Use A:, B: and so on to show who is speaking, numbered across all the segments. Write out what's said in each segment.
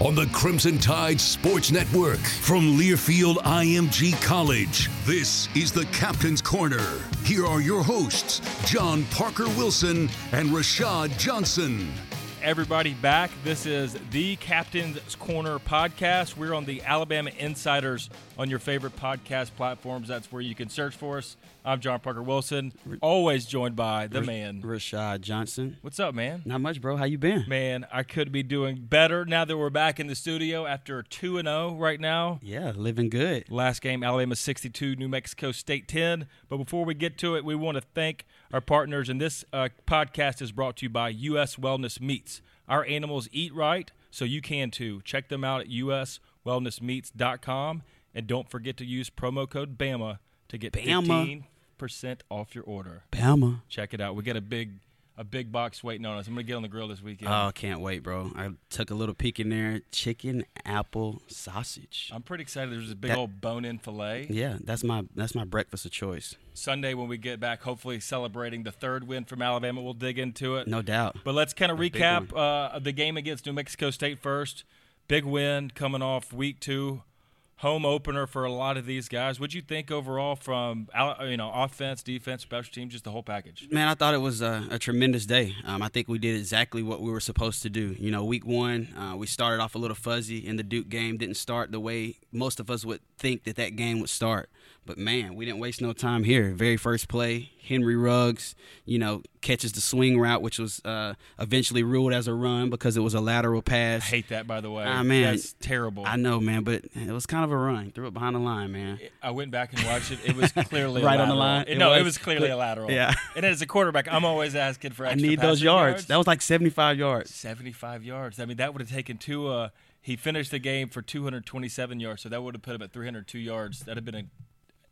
A: on the Crimson Tide Sports Network from Learfield IMG College. This is the Captain's Corner. Here are your hosts, John Parker Wilson and Rashad Johnson.
B: Everybody back. This is the Captain's Corner podcast. We're on the Alabama Insiders on your favorite podcast platforms. That's where you can search for us. I'm John Parker Wilson, always joined by the man
C: Rashad Johnson.
B: What's up, man?
C: Not much, bro. How you been?
B: Man, I could be doing better now that we're back in the studio after 2 and 0 right now.
C: Yeah, living good.
B: Last game Alabama 62, New Mexico State 10. But before we get to it, we want to thank our partners and this uh, podcast is brought to you by US Wellness Meats. Our animals eat right, so you can too. Check them out at uswellnessmeats.com and don't forget to use promo code BAMA to get
C: Bama.
B: 15% off your order.
C: Bama.
B: Check it out. We got a big a big box waiting on us. I'm going to get on the grill this weekend.
C: Oh, can't wait, bro. I took a little peek in there. Chicken apple sausage.
B: I'm pretty excited. There's a big
C: That-
B: old bone-in fillet.
C: Yeah, that's my that's my breakfast of choice.
B: Sunday when we get back, hopefully celebrating the third win from Alabama. We'll dig into it.
C: No doubt.
B: But let's kind of recap uh, the game against New Mexico State first. Big win coming off week two, home opener for a lot of these guys. What'd you think overall from you know offense, defense, special teams, just the whole package?
C: Man, I thought it was a, a tremendous day. Um, I think we did exactly what we were supposed to do. You know, week one, uh, we started off a little fuzzy, and the Duke game didn't start the way most of us would think that that game would start. But man, we didn't waste no time here. Very first play, Henry Ruggs, you know, catches the swing route, which was uh, eventually ruled as a run because it was a lateral pass.
B: I hate that, by the way.
C: Ah, man.
B: That's terrible.
C: I know, man, but it was kind of a run. Threw it behind the line, man.
B: I went back and watched it. It was clearly a
C: Right on the line?
B: It- no, it
C: was?
B: was clearly a lateral.
C: Yeah.
B: And as a quarterback, I'm always asking for
C: I need those
B: passing
C: yards. That was like 75 yards.
B: 75 yards. I mean, that would have taken two. Uh, he finished the game for 227 yards, so that would have put him at 302 yards. That'd have been a.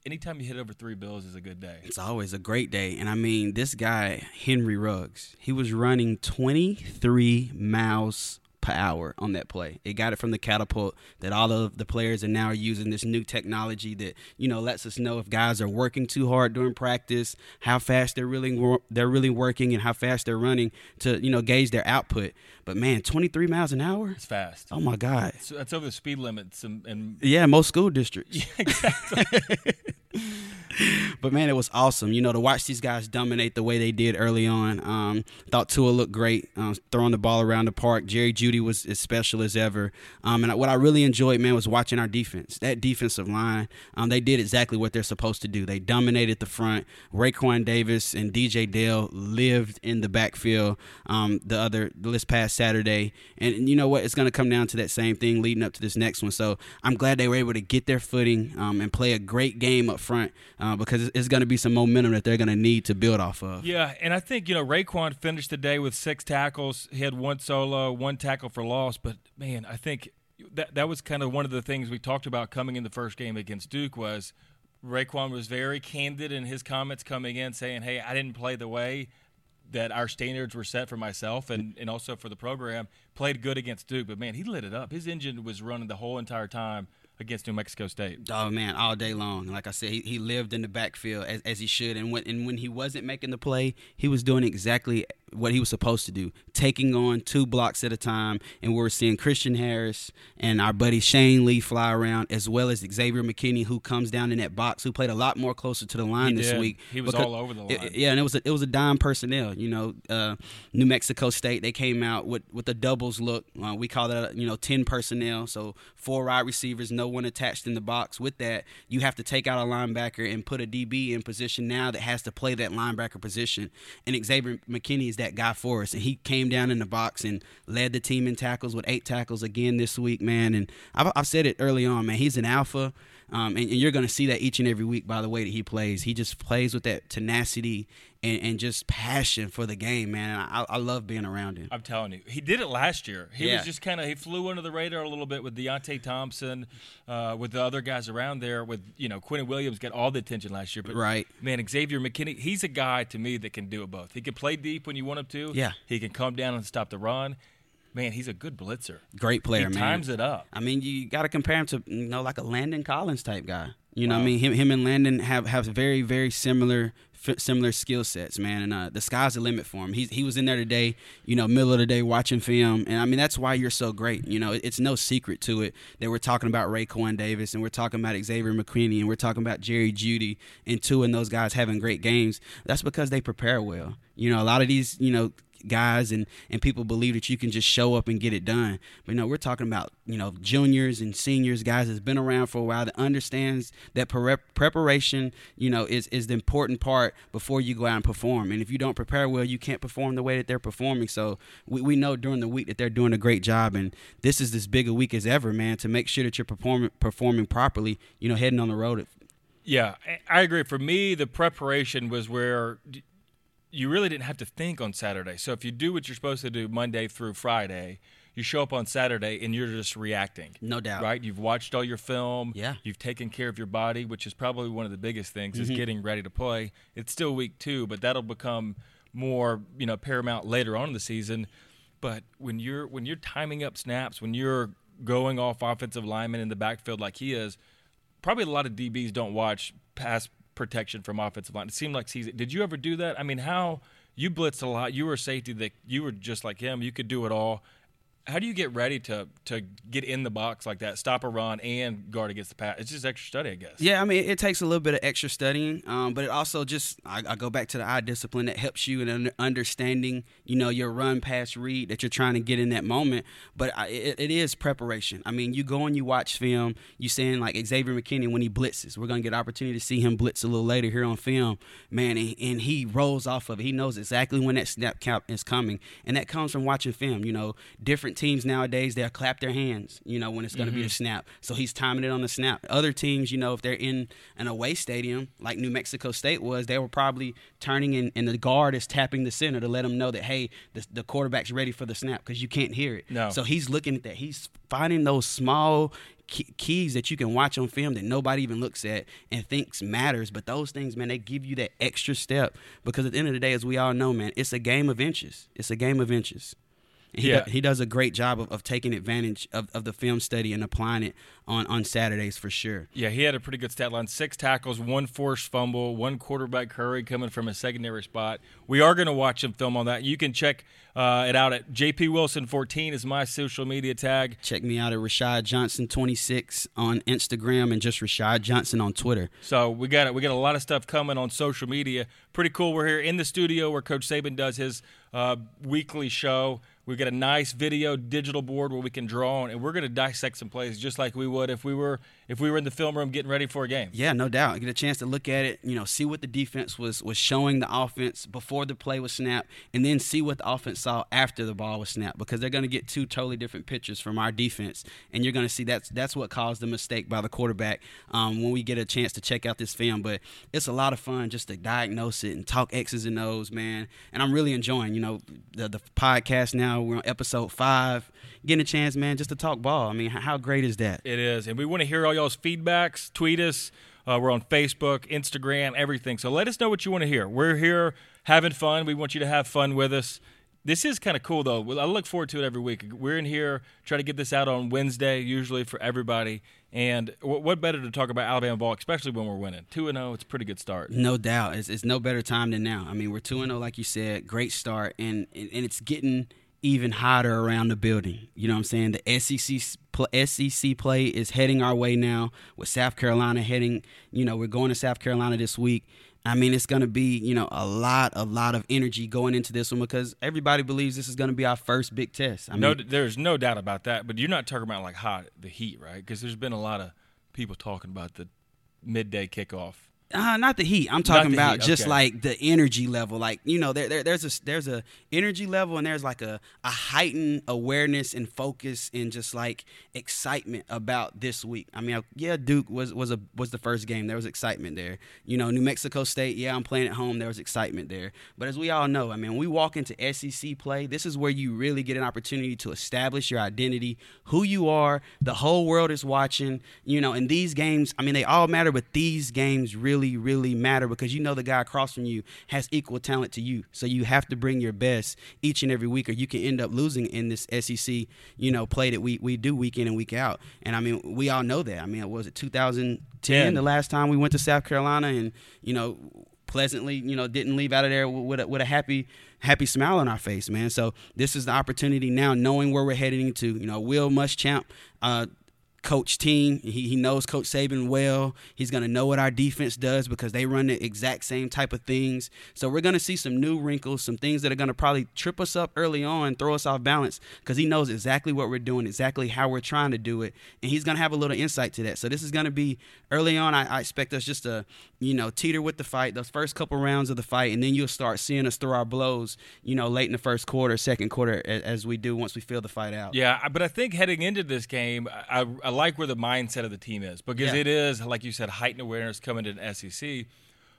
B: Anytime you hit over three bills is a good day.
C: It's always a great day. And I mean, this guy, Henry Ruggs, he was running 23 miles per hour on that play. It got it from the catapult that all of the players are now using this new technology that, you know, lets us know if guys are working too hard during practice, how fast they're really they're really working and how fast they're running to, you know, gauge their output. But man, 23 miles an hour?
B: It's fast.
C: Oh my god.
B: So that's over the speed limits and, and
C: Yeah, most school districts.
B: Yeah, exactly.
C: But man, it was awesome. You know, to watch these guys dominate the way they did early on. Um, thought Tua looked great, um, throwing the ball around the park. Jerry Jeudy was as special as ever. Um, and what I really enjoyed, man, was watching our defense. That defensive line, um, they did exactly what they're supposed to do. They dominated the front. Raekwon Davis and DJ Dale lived in the backfield. Um, the other this past Saturday, and, you know what? It's going to come down to that same thing leading up to this next one. So I'm glad they were able to get their footing um, and play a great game up front uh, because it's, going to be some momentum that they're going to need to build off of.
B: yeah, and I think you know Raekwon finished the day with six tackles. He had one solo, one tackle for loss. But man, I think that that was kind of one of the things we talked about coming in the first game against Duke was Raekwon was very candid in his comments coming in, saying, "Hey, I didn't play the way." That our standards were set for myself and, and also for the program. Played good against Duke, but man, he lit it up. His engine was running the whole entire time against New Mexico State.
C: Oh man, all day long. Like I said, he, he lived in the backfield as, as he should, and when and when he wasn't making the play, he was doing exactly what he was supposed to do, taking on two blocks at a time. And we are seeing Christian Harris and our buddy Shane Lee fly around, as well as Xavier McKinney, who comes down in that box, who played a lot more closer to the line
B: He
C: this
B: did.
C: week.
B: He was all over the
C: it-
B: line.
C: yeah, and it was a, it was a dime personnel. You know, uh, New Mexico State they came out with with a doubles look. Uh, we call that you know ten personnel, so four wide receivers, no one attached in the box. With that, you have to take out a linebacker and put a DB in position now that has to play that linebacker position. And Xavier McKinney is that guy for us, and he came down in the box and led the team in tackles with eight tackles again this week, man. And I've, I've said it early on, man. He's an alpha. Um, and, and you're going to see that each and every week by the way that he plays. He just plays with that tenacity and, and just passion for the game, man. And I, I love being around him.
B: I'm telling you, he did it last year. He
C: Yeah.
B: was just kind of he flew under the radar a little bit with Deionte Thompson, uh, with the other guys around there. With you know Quinnen Williams got all the attention last year, but
C: Right.
B: man, Xavier McKinney, he's a guy to me that can do it both. He can play deep when you want him to.
C: Yeah.
B: he can come down and stop the run. Man, he's a good blitzer.
C: Great player,
B: he
C: man.
B: times it up.
C: I mean, you got to compare him to you know like a Landon Collins type guy. You know,
B: Wow.
C: what I mean, him, him and Landon have have very, very similar similar skill sets, man. And uh, the sky's the limit for him. He he was in there today, you know, middle of the day watching film, and I mean that's why you're so great. You know, it- it's no secret to it that we're talking about Raekwon Davis and we're talking about Xavier McKinney and we're talking about Jerry Jeudy and Tua and those guys having great games. That's because they prepare well. You know, a lot of these, you know, guys and and people believe that you can just show up and get it done. But no, we're talking about you know juniors and seniors, guys that's been around for a while that understands that pre- preparation, you know, is is the important part before you go out and perform. And if you don't prepare well, you can't perform the way that they're performing. So we, we know during the week that they're doing a great job, and this is as big a week as ever, man, to make sure that you're performing performing properly. You know, heading on the road.
B: Yeah, I- agree. For me, the preparation was where you really didn't have to think on Saturday. So if you do what you're supposed to do Monday through Friday, you show up on Saturday and you're just reacting.
C: No doubt.
B: Right? You've watched all your film.
C: Yeah.
B: You've taken care of your body, which is probably one of the biggest things
C: Mm-hmm.
B: is getting ready to play. It's still week two, but that'll become more, you know, paramount later on in the season. But when you're when you're timing up snaps, when you're going off offensive linemen in the backfield like he is, probably a lot of DBs don't watch pass protection from offensive line. It seemed like he's. Did you ever do that? I mean, how you blitzed a lot. You were a safety that you were just like him. You could do it all. How do you get ready to to get in the box like that, stop a run, and guard against the pass? It's just extra study, I guess.
C: Yeah, I mean, it takes a little bit of extra studying, um, but it also just I, I go back to the eye discipline that helps you in understanding, you know, your run, pass, read that you're trying to get in that moment. But I, it, it is preparation. I mean, you go and you watch film. You saying like Xavier McKinney when he blitzes, we're gonna get opportunity to see him blitz a little later here on film, man, and, and he rolls off of it. He knows exactly when that snap count is coming, and that comes from watching film. You know, different teams nowadays they'll clap their hands, you know, when it's going to be a mm-hmm. snap. So he's timing it on the snap. Other teams, you know, if they're in an away stadium like New Mexico State was, they were probably turning and, and the guard is tapping the center to let them know that hey, the, the quarterback's ready for the snap because you can't hear it.
B: No.
C: So he's looking at that. He's finding those small keys that you can watch on film that nobody even looks at and thinks matters but those things man they give you that extra step because at the end of the day as we all know man it's a game of inches it's a game of inches he,
B: Yeah.
C: he does a great job of, of taking advantage of, of the film study and applying it on, on Saturdays for sure.
B: Yeah, he had a pretty good stat line: six tackles, one forced fumble, one quarterback hurry coming from a secondary spot. We are going to watch him film on that. You can check uh, it out at JP Wilson 14 is my social media tag.
C: Check me out at Rashad Johnson 26 on Instagram and just Rashad Johnson on Twitter.
B: So we got it. We got a lot of stuff coming on social media. Pretty cool. We're here in the studio where Coach Saban does his uh, weekly show. We've got a nice video digital board where we can draw on, and we're going to dissect some plays just like we would if we were if we were in the film room getting ready for a game.
C: Yeah, no doubt. Get a chance to look at it, you know, see what the defense was was showing the offense before the play was snapped, and then see what the offense saw after the ball was snapped because they're going to get two totally different pictures from our defense, and you're going to see that's that's what caused the mistake by the quarterback um, when we get a chance to check out this film. But it's a lot of fun just to diagnose it and talk X's and O's, man. And I'm really enjoying, you know, the the podcast now. We're on episode five, getting a chance, man, just to talk ball. I mean, how, great is that?
B: It is, and we want to hear all y'all's feedbacks. Tweet us. Uh, we're on Facebook, Instagram, everything. So let us know what you want to hear. We're here having fun. We want you to have fun with us. This is kind of cool, though. I look forward to it every week. We're in here try to get this out on Wednesday, usually for everybody. And what better to talk about Alabama ball, especially when we're winning two and zero. It's a pretty good start.
C: No doubt, it's, it's no better time than now. I mean, we're two and zero, like you said, great start, and, and and it's getting even hotter around the building. You know what I'm saying? The SEC SEC play is heading our way now. With South Carolina heading, you know, we're going to South Carolina this week. I mean, it's going to be, you know, a lot, a lot of energy going into this one because everybody believes this is going to be our first big test. I mean,
B: there's no doubt about that. But you're not talking about like hot the heat, right? Because there's been a lot of people talking about the midday kickoff.
C: Uh, not the heat. I'm talking about
B: heat,
C: just
B: okay.
C: like the energy level. Like you know, there, there there's a there's a energy level and there's like a, a heightened awareness and focus and just like excitement about this week. I mean, yeah, Duke was was a was the first game. There was excitement there. You know, New Mexico State. Yeah, I'm playing at home. There was excitement there. But as we all know, I mean, when we walk into SEC play, this is where you really get an opportunity to establish your identity, who you are. The whole world is watching. You know, and these games. I mean, they all matter, but these games really really, really matter because you know the guy across from you has equal talent to you. So you have to bring your best each and every week, or you can end up losing in this SEC, you know, play that we, we do week in and week out. And I mean, we all know that. I mean, was it 2010 the last time we went to South Carolina and, you know, pleasantly, you know, didn't leave out of there with a, with a happy happy smile on our face, man. So this is the opportunity now, knowing where we're heading to. You know, Will Muschamp, uh, coach team. He, he knows Coach Saban well. He's going to know what our defense does because they run the exact same type of things. So we're going to see some new wrinkles, some things that are going to probably trip us up early on, throw us off balance because he knows exactly what we're doing, exactly how we're trying to do it. And he's going to have a little insight to that. So this is going to be early on. I, I expect us just to, you know, teeter with the fight, those first couple rounds of the fight, and then you'll start seeing us throw our blows, you know, late in the first quarter, second quarter, as, as we do once we feel the fight out.
B: Yeah, but I think heading into this game, I, I- I like where the mindset of the team is because
C: Yeah.
B: it is, like you said, heightened awareness coming to an SEC.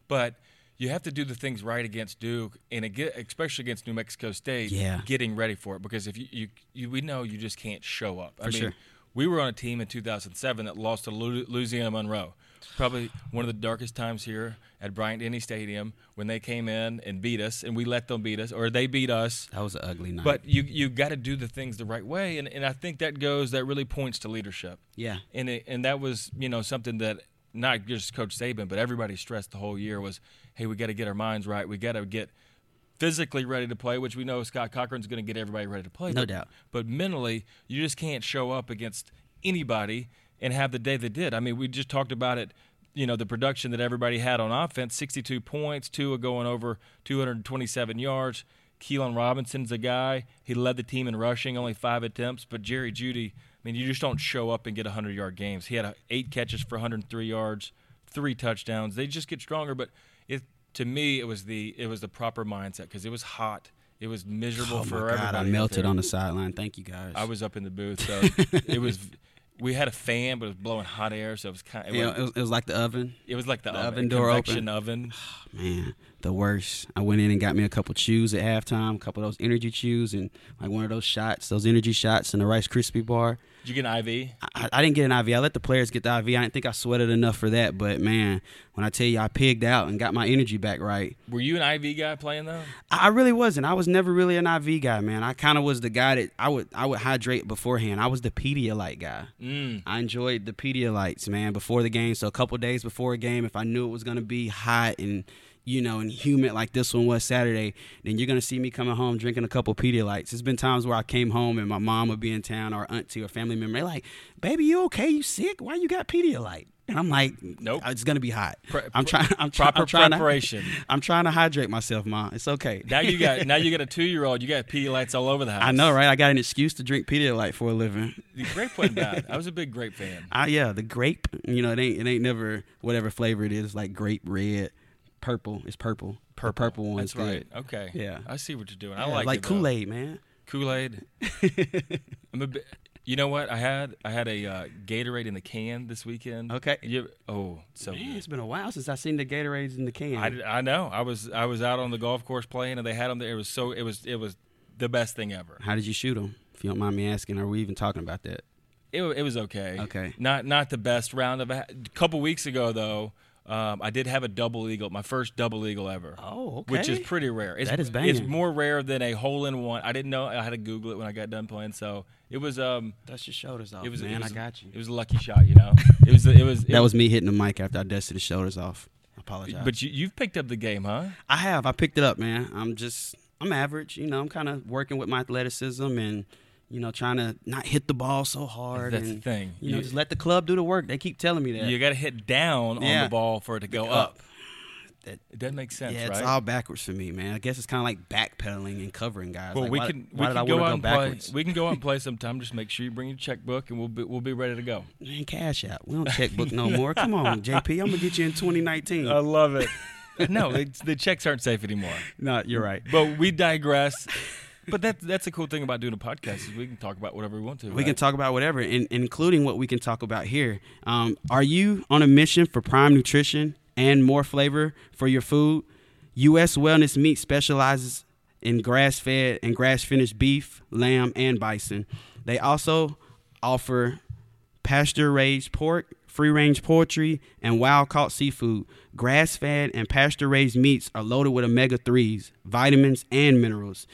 B: But you have to do the things right against Duke, and especially against New Mexico State.
C: Yeah.
B: getting ready for it because if you, you, you we know you just can't show up. I
C: For
B: mean,
C: sure.
B: we were on a team in 2007 that lost to Louisiana Monroe. Probably one of the darkest times here at Bryant Denny Stadium when they came in and beat us, and we let them beat us, or they beat us.
C: That was an ugly night.
B: But you you got to do the things the right way, and, and I think that goes that really points to leadership.
C: yeah.
B: And it, and that was you know something that not just Coach Saban, but everybody stressed the whole year was, hey, we got to get our minds right. We got to get physically ready to play, which we know Scott Cochran's going to get everybody ready to play.
C: No
B: but,
C: doubt.
B: But mentally, you just can't show up against anybody and have the day they did. I mean, we just talked about it. You know, the production that everybody had on offense 62 points, Tua going over 227 yards. Keilan Robinson's a guy. He led the team in rushing, only five attempts. But Jerry Jeudy, I mean, you just don't show up and get 100 yard games. He had eight catches for 103 yards, three touchdowns. They just get stronger. But it, to me, it was the it was the proper mindset because it was hot. It was miserable
C: Oh
B: for
C: my
B: everybody.
C: God, I melted on the sideline. Thank you guys.
B: I was up in the booth, so it was. We had a fan, but it was blowing hot air, so it was kind. Of,
C: You know, it, was, it was like the oven.
B: it was like the,
C: the
B: oven,
C: oven door
B: convection oven.
C: Man, the worst. I went in and got me a couple chews at halftime, a couple of those energy chews, and like one of those shots, those energy shots, and the Rice Krispie bar.
B: Did you get an IV?
C: I, I didn't get an IV. I let the players get the IV. I didn't think I sweated enough for that. But man, when I tell you I pigged out and got my energy back right,
B: Were you an IV guy playing though?
C: I I really wasn't. I was never really an IV guy, man. I kind of was the guy that I would I would hydrate beforehand. I was the Pedialyte guy.
B: Mm.
C: I enjoyed the Pedialytes, man, before the game. So a couple days before a game, if I knew it was gonna be hot and you know and humid like this one was Saturday, then you're gonna see me coming home drinking a couple Pedialytes. There's been times where I came home and my mom would be in town or auntie or family member. They're like, "Baby, you okay? You sick? Why you got Pedialyte?" And I'm like,
B: Nope.
C: It's gonna be hot.
B: Pre-
C: I'm trying. I'm, try-
B: proper
C: I'm trying
B: preparation.
C: To, I'm trying to hydrate myself, mom. It's okay.
B: Now you got now you got a two year old. You got Pedialytes all over the house.
C: I know, right? I got an excuse to drink Pedialyte for a living.
B: The grape wasn't bad. I was a big grape fan.
C: Ah, yeah, the grape. You know, it ain't it ain't never whatever flavor it is. Like grape, red, purple. It's purple. The purple one's
B: That's right.
C: good.
B: Okay.
C: Yeah.
B: I see what you're doing. I like
C: like. Kool Aid, man.
B: Kool Aid. I'm a bit. You know what? I had I had a uh, Gatorade in the can this weekend.
C: Okay.
B: You, oh, so
C: Man,
B: good.
C: it's been a while since I seen the Gatorades in the can.
B: I, I know. I was I was out on the golf course playing, and they had them there. It was so it was it was the best thing ever.
C: How did you shoot them? If you don't mind me asking, are we even talking about that?
B: It, it was okay.
C: Okay.
B: Not not the best round of a couple weeks ago though. Um, I did have a double eagle, my first double eagle ever.
C: Oh,
B: Which is pretty rare. It's,
C: That is
B: It's more rare than a hole in one. I didn't know. I had to Google it when I got done playing. So it was um
C: Dust your shoulders off,
B: it was
C: man.
B: it was,
C: I got you.
B: It was a lucky shot, you know. It was it was it
C: That was me hitting the mic after I dusted the shoulders off. I apologize.
B: But you, you've picked up the game, huh?
C: I have. I picked it up, man. I'm just, I'm average. You know, I'm kind of working with my athleticism and, you know, trying to not hit the ball so hard.
B: That's the thing.
C: You know,
B: You-
C: just let the club do the work. They keep telling me that.
B: You got to hit down on the ball for it to go
C: Go
B: up.
C: up. That-
B: It doesn't make sense,
C: yeah, it's
B: right?
C: all backwards for me, man. I guess it's kind of like backpedaling and covering guys.
B: well,
C: Like,
B: we
C: why,
B: can
C: why
B: we
C: did I
B: can go out and play.
C: backwards?
B: We can go out and play sometime. Just make sure you bring your checkbook, and we'll be we'll be ready to go.
C: Man, cash out. We don't checkbook no more. Come on, JP. I'm gonna get you in 2019.
B: I love it. no, the checks aren't safe anymore.
C: no, you're right.
B: But we digress. But that that's the cool thing about doing a podcast is we can talk about whatever we want to.
C: We
B: right?
C: can talk about whatever, in, including what we can talk about here. Um, are you on a mission for prime nutrition and more flavor for your food? U.S. Wellness Meat specializes in grass fed and grass finished beef, lamb, and bison. They also offer pasture raised pork, free range poultry, and wild caught seafood. Grass fed and pasture raised meats are loaded with omega 3s, vitamins, and minerals.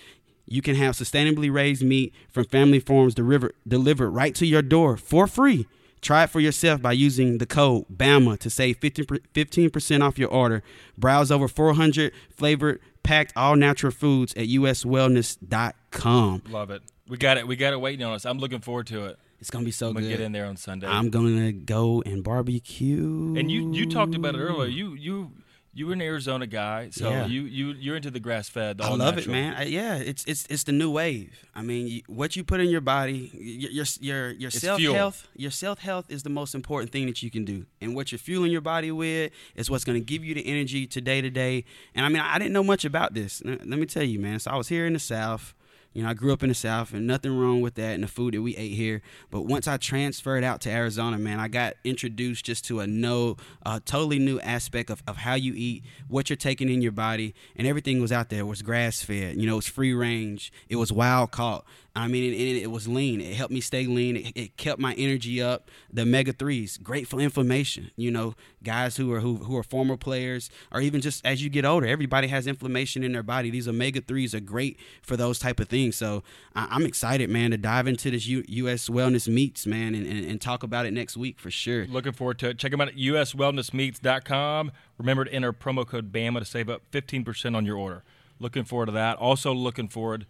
C: You can have sustainably raised meat from family farms delivered, delivered right to your door for free. Try it for yourself by using the code BAMA to save 15% off your order. Browse over 400 flavored, packed, all natural foods at uswellness.com.
B: Love it. We got it. We got it waiting on us. I'm looking forward to it.
C: It's gonna be so
B: I'm
C: good.
B: get in there on Sunday.
C: I'm gonna go and barbecue.
B: and you you talked about it earlier. You you you were an Arizona guy, so
C: Yeah.
B: you you you're into the grass fed.
C: I love it, man. I, yeah, it's it's it's the new wave. I mean, you, what you put in your body, your your your self health, your self health is the most important thing that you can do. And what you're fueling your body with is what's going to give you the energy to day to day. And I mean, I didn't know much about this. Let me tell you, man. So I was here in the South. You know, I grew up in the South, and nothing wrong with that and the food that we ate here. But once I transferred out to Arizona, man, I got introduced just to a no, a totally new aspect of, of how you eat, what you're taking in your body, and everything was out there. It was grass fed, you know, it was free range, it was wild caught. I mean, it, it, was lean. It helped me stay lean. It, it kept my energy up. The omega threes, great for inflammation. You know, guys who are who, who are former players, or even just as you get older, everybody has inflammation in their body. These omega threes are great for those type of things. So I, I'm excited, man, to dive into this U, U.S. Wellness Meats, man, and, and, and talk about it next week for sure.
B: Looking forward to it. Check them out at uswellnessmeats.com. Remember to enter promo code BAMA to save up 15% on your order. Looking forward to that. Also looking forward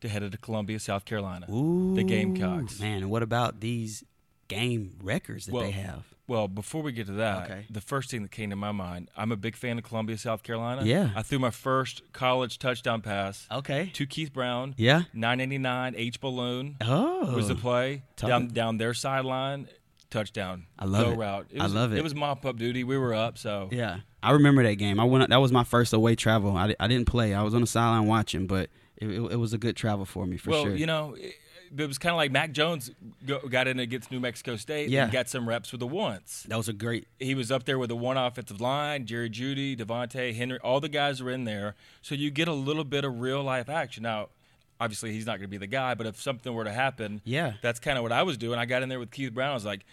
B: to headed to Columbia, South Carolina. the Gamecocks.
C: Man, what about these game wreckers that
B: Well,
C: they have?
B: Well, before we get to that,
C: Okay.
B: the first thing that came to my mind, I'm a big fan of Columbia, South Carolina.
C: Yeah.
B: I threw my first college touchdown pass
C: Okay.
B: to Keith Brown.
C: Yeah.
B: 989 H balloon
C: Oh.
B: was the play
C: Talk-
B: down down their sideline, touchdown.
C: I love
B: Go
C: it.
B: route.
C: I
B: was,
C: love it.
B: It was mop up duty. We were up, so
C: Yeah, I remember that game. I went. That was my first away travel. I, I didn't play. I was on the sideline watching, but it, it, it was a good travel for me for
B: well,
C: sure.
B: you know, it, it was kind of like Mac Jones go, got in against New Mexico State
C: Yeah.
B: and got some reps with the once.
C: that was a great.
B: he was up there with the one offensive line, Jerry Jeudy, DeVonta, Henry, all the guys were in there. So you get a little bit of real life action. Now, obviously he's not going to be the guy, but if something were to happen,
C: Yeah.
B: that's kind of what I was doing. I got in there with Keith Brown. I was like,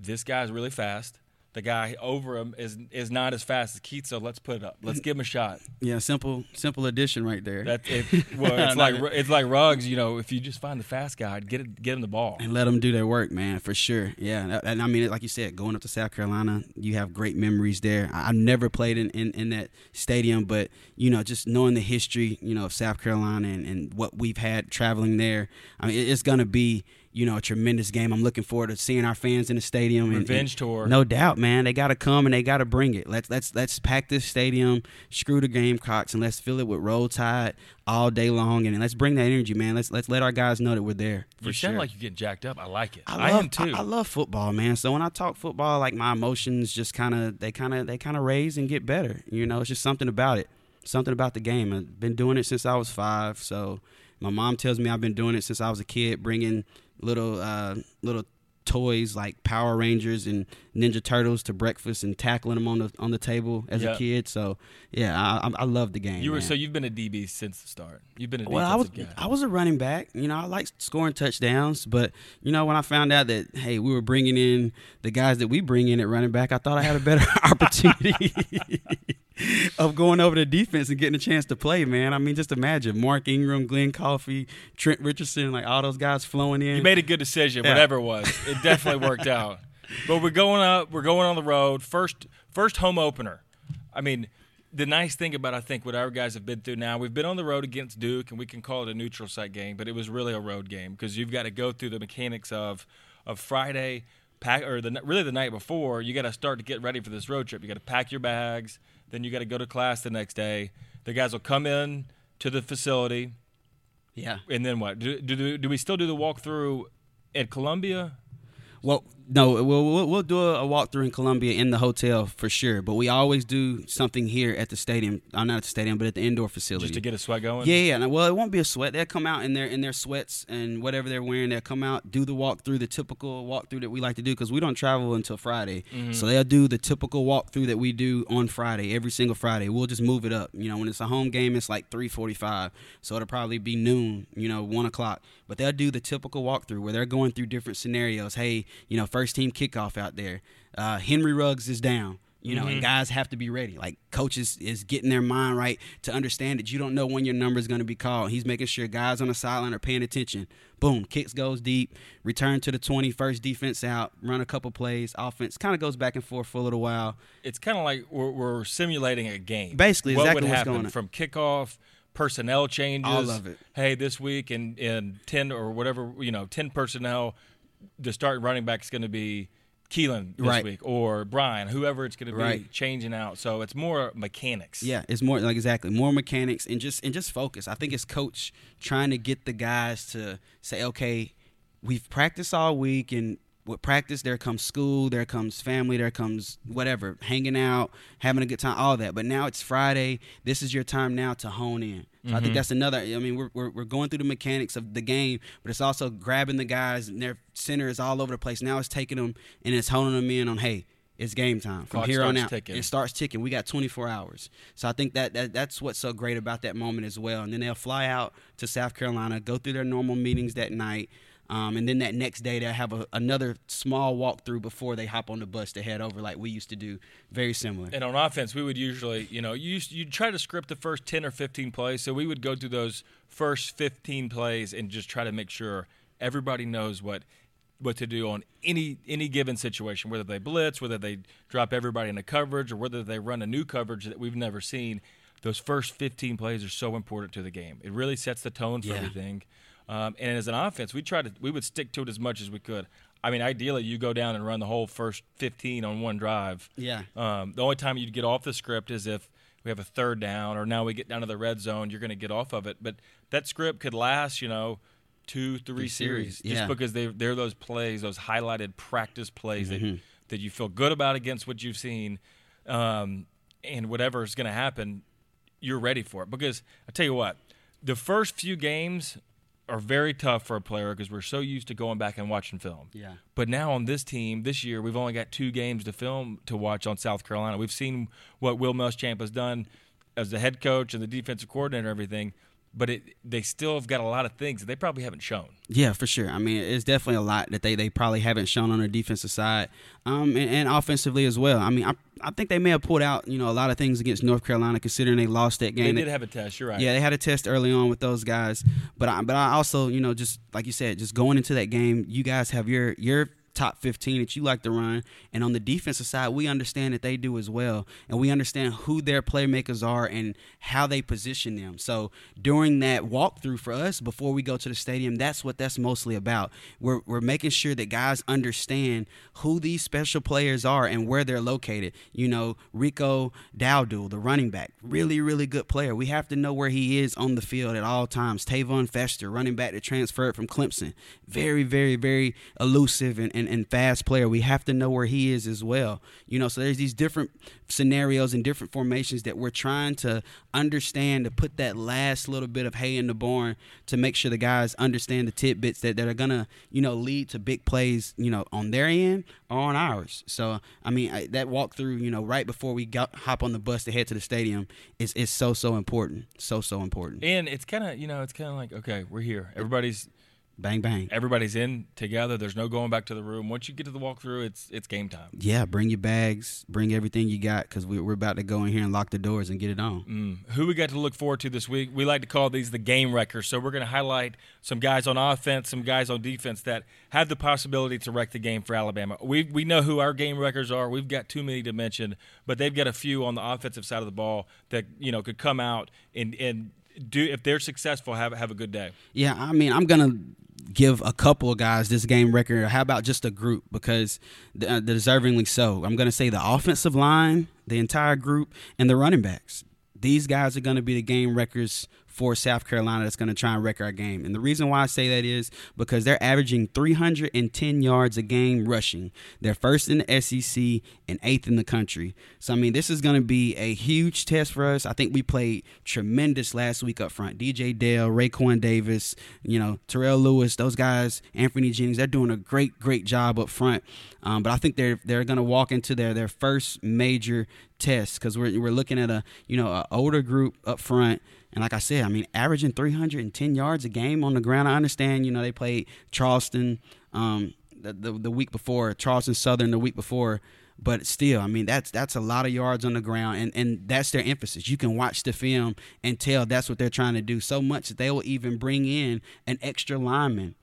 B: this guy's really fast. The guy over him is is not as fast as Keith, so let's put it up. Let's give him a shot.
C: Yeah, simple simple addition right there.
B: That it, well, it's like it's like Ruggs. You know, if you just find the fast guy, get it, get him the ball.
C: and let him do their work, man, for sure. Yeah, and I mean, like you said, going up to South Carolina, you have great memories there. I, I've never played in, in, in that stadium, but you know, just knowing the history, you know, of South Carolina and, and what we've had traveling there, I mean, it's gonna be. You know, a tremendous game. I'm looking forward to seeing our fans in the stadium. and-
B: Revenge
C: and-
B: tour.
C: No doubt, man. They got to come and they got to bring it. Let's let's let's pack this stadium, screw the Gamecocks, and let's fill it with Roll Tide all day long. And let's bring that energy, man. Let's let's let our guys know that we're there. For
B: you
C: sure.
B: sound like you're getting jacked up. I like it.
C: I,
B: I,
C: love,
B: am too.
C: I, I love football, man. So when I talk football, like my emotions just kind of they kind of they kind of raise and get better. You know, it's just something about it, something about the game. I've been doing it since I was five. So my mom tells me I've been doing it since I was a kid, bringing little uh, little toys like Power Rangers and Ninja Turtles to breakfast and tackling them on the on the table as
B: Yeah.
C: a kid. So yeah, I, I, I love the game.
B: you were
C: man.
B: so you've been a DB since the start. You've been a
C: Well, I was
B: guy.
C: I was a running back. You know, I like scoring touchdowns, but you know, when I found out that hey, we were bringing in the guys that we bring in at running back, I thought I had a better opportunity of going over the defense and getting a chance to play. Man, I mean, just imagine Mark Ingram, Glen Coffee, Trent Richardson, like all those guys flowing in.
B: You made a good decision,
C: Yeah.
B: whatever it was. It definitely worked out. But we're going up. We're going on the road. First, first home opener. I mean, the nice thing about I think what our guys have been through now, we've been on the road against Duke, and we can call it a neutral site game, but it was really a road game because you've got to go through the mechanics of of Friday, pack or the really the night before. You got to start to get ready for this road trip. You got to pack your bags. Then you got to go to class the next day. The guys will come in to the facility.
C: yeah.
B: And then what? Do, do, do we still do the walkthrough at Columbia?
C: Well, no, we'll, we'll, we'll do a, a walkthrough in Columbia in the hotel for sure, but we always do something here at the stadium. Uh, not at the stadium, but at the indoor facility.
B: Just to get a sweat going?
C: Yeah, yeah. no, Well, it won't be a sweat. They'll come out in their in their sweats and whatever they're wearing. They'll come out, do the walkthrough, the typical walkthrough that we like to do because we don't travel until Friday.
B: Mm-hmm.
C: So they'll do the typical walkthrough that we do on Friday, every single Friday. We'll just move it up. You know, when it's a home game, it's like three forty-five, so it'll probably be noon. You know, one o'clock. But they'll do the typical walkthrough where they're going through different scenarios. Hey, you know, first team kickoff out there. Uh, Henry Ruggs is down. You know, mm-hmm. and guys have to be ready. Like coaches is getting their mind right to understand that you don't know when your number is going to be called. He's making sure guys on the sideline are paying attention. Boom, kicks goes deep, return to the 20, first defense out, run a couple plays, offense kind of goes back and forth for a little while.
B: It's kind of like we're, we're, simulating a game.
C: Basically,
B: what
C: exactly
B: would
C: what's
B: happen
C: going on.
B: from kickoff personnel changes.
C: All of it.
B: Hey, this week in in ten or whatever you know, ten personnel. The start running back is going to be Keilan this
C: right.
B: week or Brian, whoever it's going to be
C: right.
B: changing out. So it's more mechanics.
C: Yeah, it's more like exactly more mechanics and just and just focus. I think it's coach trying to get the guys to say, okay, we've practiced all week and with practice there comes school there comes family there comes whatever hanging out having a good time all that but now it's friday this is your time now to hone in so mm-hmm. i think mm-hmm. that's another i mean we're, we're, we're going through the mechanics of the game but it's also grabbing the guys and their center is all over the place now it's taking them and it's honing them in on hey it's game time from
B: Clock
C: here on out.
B: Ticking.
C: It starts ticking. We got 24 hours, so I think that, that that's what's so great about that moment as well. And then they'll fly out to South Carolina, go through their normal meetings that night, um, and then that next day they'll have a, another small walkthrough before they hop on the bus to head over, like we used to do. Very similar.
B: And on offense, we would usually, you know, you you try to script the first ten or fifteen plays. So we would go through those first fifteen plays and just try to make sure everybody knows what what to do on any any given situation, whether they blitz, whether they drop everybody in a coverage, or whether they run a new coverage that we've never seen. Those first 15 plays are so important to the game. It really sets the tone for
C: yeah.
B: everything. Um, and as an offense, we tried to we would stick to it as much as we could. I mean, ideally, you go down and run the whole first 15 on one drive.
C: Yeah.
B: Um, the only time you'd get off the script is if we have a third down, or now we get down to the red zone. You're going to get off of it, but that script could last, you know, two, three series,
C: series.
B: just because they they're those plays, those highlighted practice plays mm-hmm. that that you feel good about against what you've seen, um, and whatever is going to happen, you're ready for it. Because I tell you what, the first few games are very tough for a player because we're so used to going back and watching film.
C: Yeah.
B: But now on this team this year, we've only got two games to film to watch on South Carolina. We've seen what Will Muschamp has done as the head coach and the defensive coordinator and everything but it, they still have got a lot of things that they probably haven't shown.
C: Yeah, for sure. I mean, it's definitely a lot that they, they probably haven't shown on the defensive side, um, and, and, offensively as well. I mean, I, I think they may have pulled out you know a lot of things against North Carolina, considering they lost that game.
B: They did have a test. You're right.
C: Yeah, they had a test early on with those guys, but I, but I also you know just like you said, just going into that game, you guys have your your top 15 that you like to run. And on the defensive side, we understand that they do as well. And we understand who their playmakers are and how they position them. So during that walkthrough for us before we go to the stadium, that's what that's mostly about. We're, we're making sure that guys understand who these special players are and where they're located. You know, Rico Dowdle, the running back, really, really good player. We have to know where he is on the field at all times. Tavien Feaster, running back that transferred from Clemson, very, very, very elusive and, and and, and fast player. We have to know where he is as well. You know, so there's these different scenarios and different formations that we're trying to understand to put that last little bit of hay in the barn to make sure the guys understand the tidbits that, that are gonna, you know, lead to big plays, you know, on their end or on ours. So I mean I, that walkthrough, you know, right before we got, hop on the bus to head to the stadium is is so so important, so so important.
B: And it's kind of you know it's kind of like okay, we're here. Everybody's
C: bang bang.
B: Everybody's in together. There's no going back to the room. Once you get to the walkthrough, it's it's game time.
C: Yeah, bring your bags, bring everything you got, because we, are about to go in here and lock the doors and get it on.
B: Mm. Who we got to look forward to this week? We like to call these the game wreckers. So we're going to highlight some guys on offense, some guys on defense that have the possibility to wreck the game for Alabama. We we know who our game wreckers are. We've got too many to mention, but they've got a few on the offensive side of the ball that you know could come out and and do if they're successful have have a good day.
C: Yeah, I mean, I'm gonna give a couple of guys this game wrecker. How about just a group? Because uh, deservingly so. I'm to say the offensive line, the entire group, and the running backs. These guys are to be the game wreckers for South Carolina that's going to try and wreck our game. And the reason why I say that is because they're averaging 310 yards a game rushing. They're first in the SEC and eighth in the country. So, I mean, this is going to be a huge test for us. I think we played tremendous last week up front. DJ Dale, Raekwon Davis, you know, Terrell Lewis, those guys, Anfernee Jennings, they're doing a great, great job up front. Um, but I think they're they're going to walk into their their first major test because we're, we're looking at a you know an older group up front and like I said, I mean, averaging 310 yards a game on the ground. I understand, you know, they played Charleston. Um, the, the, the week before, Charleston Southern the week before. But still, I mean, that's that's a lot of yards on the ground, and, and that's their emphasis. You can watch the film and tell that's what they're trying to do so much that they will even bring in an extra lineman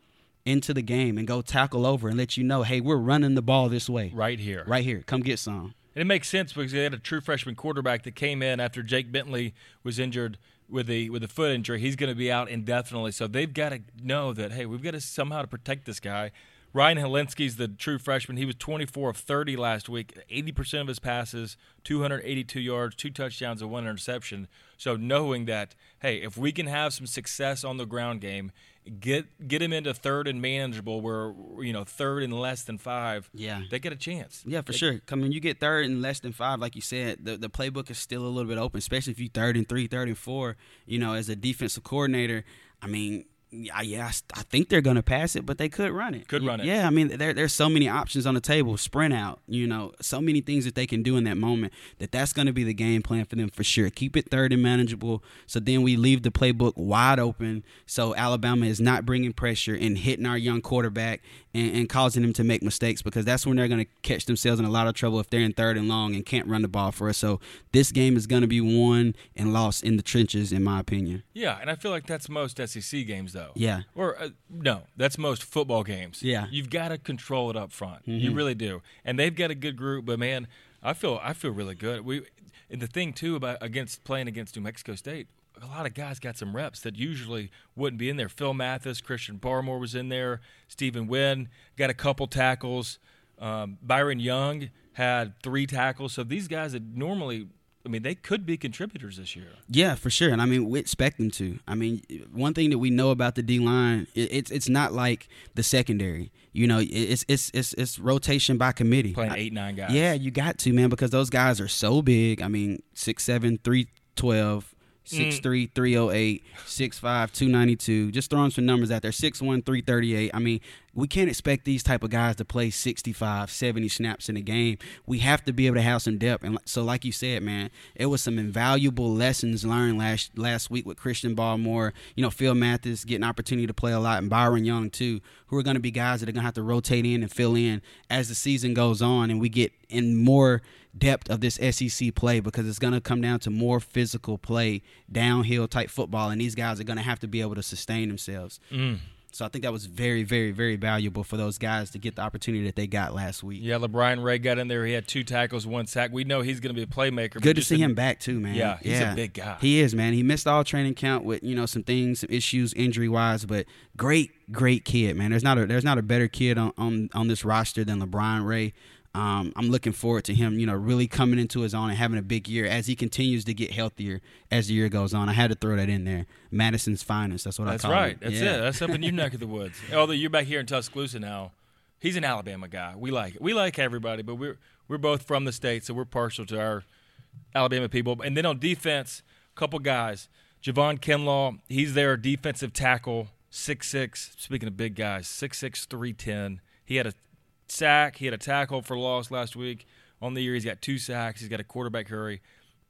C: into the game and go tackle over and let you know, hey, we're running the ball this way.
B: Right here.
C: Right here. Come get some.
B: And it makes sense because they had a true freshman quarterback that came in after Jake Bentley was injured with the with the foot injury. He's going to be out indefinitely, so they've got to know that hey, we've got to somehow to protect this guy. Ryan Hilinski's the true freshman. He was 24 of 30 last week, 80% of his passes, 282 yards, two touchdowns, and one interception. So knowing that, hey, if we can have some success on the ground game, get get him into third and manageable, where you know third and less than five,
C: Yeah.
B: they get a chance.
C: Yeah, for
B: They-
C: sure. I mean, you get third and less than five, like you said, the, the playbook is still a little bit open, especially if you third and three, third and four. You know, as a defensive coordinator, I mean, yeah, yeah, I I think they're going to pass it, but they could run it.
B: Could run it.
C: Yeah, I mean, there, there's so many options on the table. Sprint out, you know, so many things that they can do in that moment. That that's going to be the game plan for them for sure. Keep it third and manageable. So then we leave the playbook wide open. So Alabama is not bringing pressure and hitting our young quarterback and, and causing them to make mistakes because that's when they're going to catch themselves in a lot of trouble if they're in third and long and can't run the ball for us. So this game is going to be won and lost in the trenches, in my opinion.
B: Yeah, and I feel like that's most SEC games, though.
C: Yeah.
B: Or uh, no, that's most football games.
C: Yeah.
B: You've got to control it up front. You
C: Mm-hmm.
B: really do. And they've got a good group, but man, I feel I feel really good. We and the thing too about against playing against New Mexico State, a lot of guys got some reps that usually wouldn't be in there. Phil Mathis, Christian Barmore was in there. Stephon Wynn got a couple tackles. Um, Byron Young had three tackles. So these guys that normally, I mean, they could be contributors this year.
C: Yeah, for sure, and I mean we expect them to. I mean, one thing that we know about the D line, it's it's not like the secondary. You know, it's it's it's it's rotation by committee.
B: Playing eight, nine guys.
C: Yeah, you got to man because those guys are so big. I mean, six seven, three twelve. Mm. Six three three oh eight, six five two ninety two. Just throwing some numbers out there. Six one three thirty eight. I mean, we can't expect these type of guys to play 65, 70 snaps in a game. We have to be able to have some depth. And so, like you said, man, it was some invaluable lessons learned last last week with Christian Barmore. You know, Phil Mathis getting opportunity to play a lot, and Byron Young too, who are going to be guys that are going to have to rotate in and fill in as the season goes on, and we get in more depth of this SEC play because it's going to come down to more physical play, downhill type football, and these guys are going to have to be able to sustain themselves. Mm. So I think that was very, very, very valuable for those guys to get the opportunity that they got last week.
B: Yeah, LaBryan Ray got in there. He had two tackles, one sack. We know he's going to be a playmaker.
C: Good to see him back too, man.
B: Yeah, he's a big guy.
C: He is, man. He missed all training camp with you know some things, some issues, injury wise, but great, great kid, man. There's not a there's not a better kid on on, on this roster than LaBryan Ray. Um, I'm looking forward to him, you know, really coming into his own and having a big year as he continues to get healthier as the year goes on. I had to throw that in there. Madison's finest. That's what
B: That's
C: I call
B: right.
C: him.
B: That's
C: Yeah.
B: it. That's up in your neck of the woods. Although you're back here in Tuscaloosa now, he's an Alabama guy. We like it. We like everybody, but we're we're both from the state, so we're partial to our Alabama people. And then on defense, a couple guys. Javon Kinlaw, he's their defensive tackle, six six. Speaking of big guys, six six three ten. He had a sack. He had a tackle for loss last week. On the year, he's got two sacks. He's got a quarterback hurry.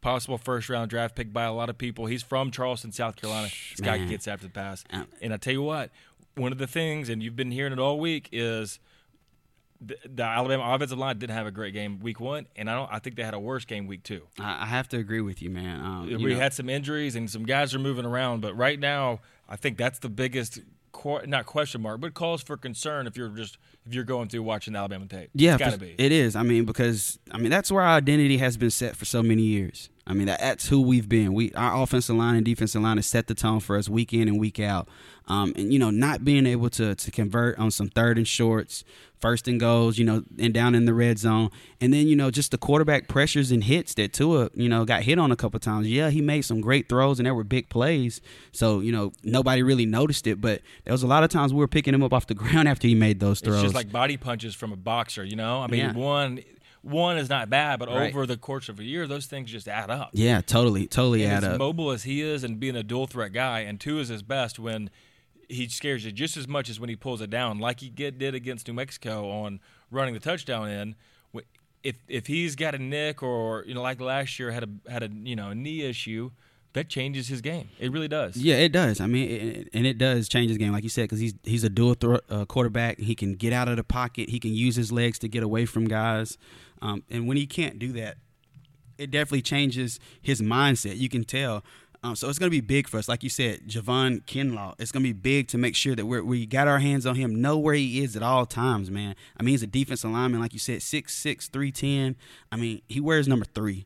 B: Possible first round draft pick by a lot of people. He's from Charleston, South Carolina. This guy
C: Man.
B: gets after the pass.
C: Uh,
B: And I tell you what, one of the things, and you've been hearing it all week, is the, the Alabama offensive line didn't have a great game week one, and I don't. I think they had a worse game week two.
C: I, I have to agree with you, man. Um, you
B: we
C: know-
B: had some injuries and some guys are moving around, but right now, I think that's the biggest, not question mark, but cause for concern if you're just if you're going through watching the Alabama tape.
C: Yeah,
B: it's got to
C: for-
B: be.
C: It is. I mean, because I mean that's where our identity has been set for so many years. I mean that's who we've been. We our offensive line and defensive line has set the tone for us week in and week out. Um, and you know, not being able to to convert on some third and shorts, first and goals, you know, and down in the red zone, and then you know just the quarterback pressures and hits that Tua, you know, got hit on a couple times. Yeah, he made some great throws and there were big plays. So you know nobody really noticed it, but there was a lot of times we were picking him up off the ground after he made those throws.
B: It's just like body punches from a boxer, you know. I mean,
C: Yeah.
B: one one is not bad, but
C: Right.
B: over the course of a year, those things just add up.
C: yeah, totally, totally
B: and
C: add
B: as
C: up.
B: mobile as he is and being a dual threat guy, and Tua is his best when he scares you just as much as when he pulls it down, like he get, did against New Mexico on running the touchdown in. If if he's got a nick or you know like last year had a had a you know a knee issue, that changes his game. It really does.
C: Yeah, it does. I mean, it, and it does change his game, like you said, because he's he's a dual throw, uh, quarterback. He can get out of the pocket. He can use his legs to get away from guys. Um, and when he can't do that, it definitely changes his mindset. You can tell. Um, so it's going to be big for us, like you said, Javon Kinlaw. It's going to be big to make sure that we're, we got our hands on him, know where he is at all times, man. I mean, he's a defensive lineman, like you said, six six, three ten. I mean, he wears number three.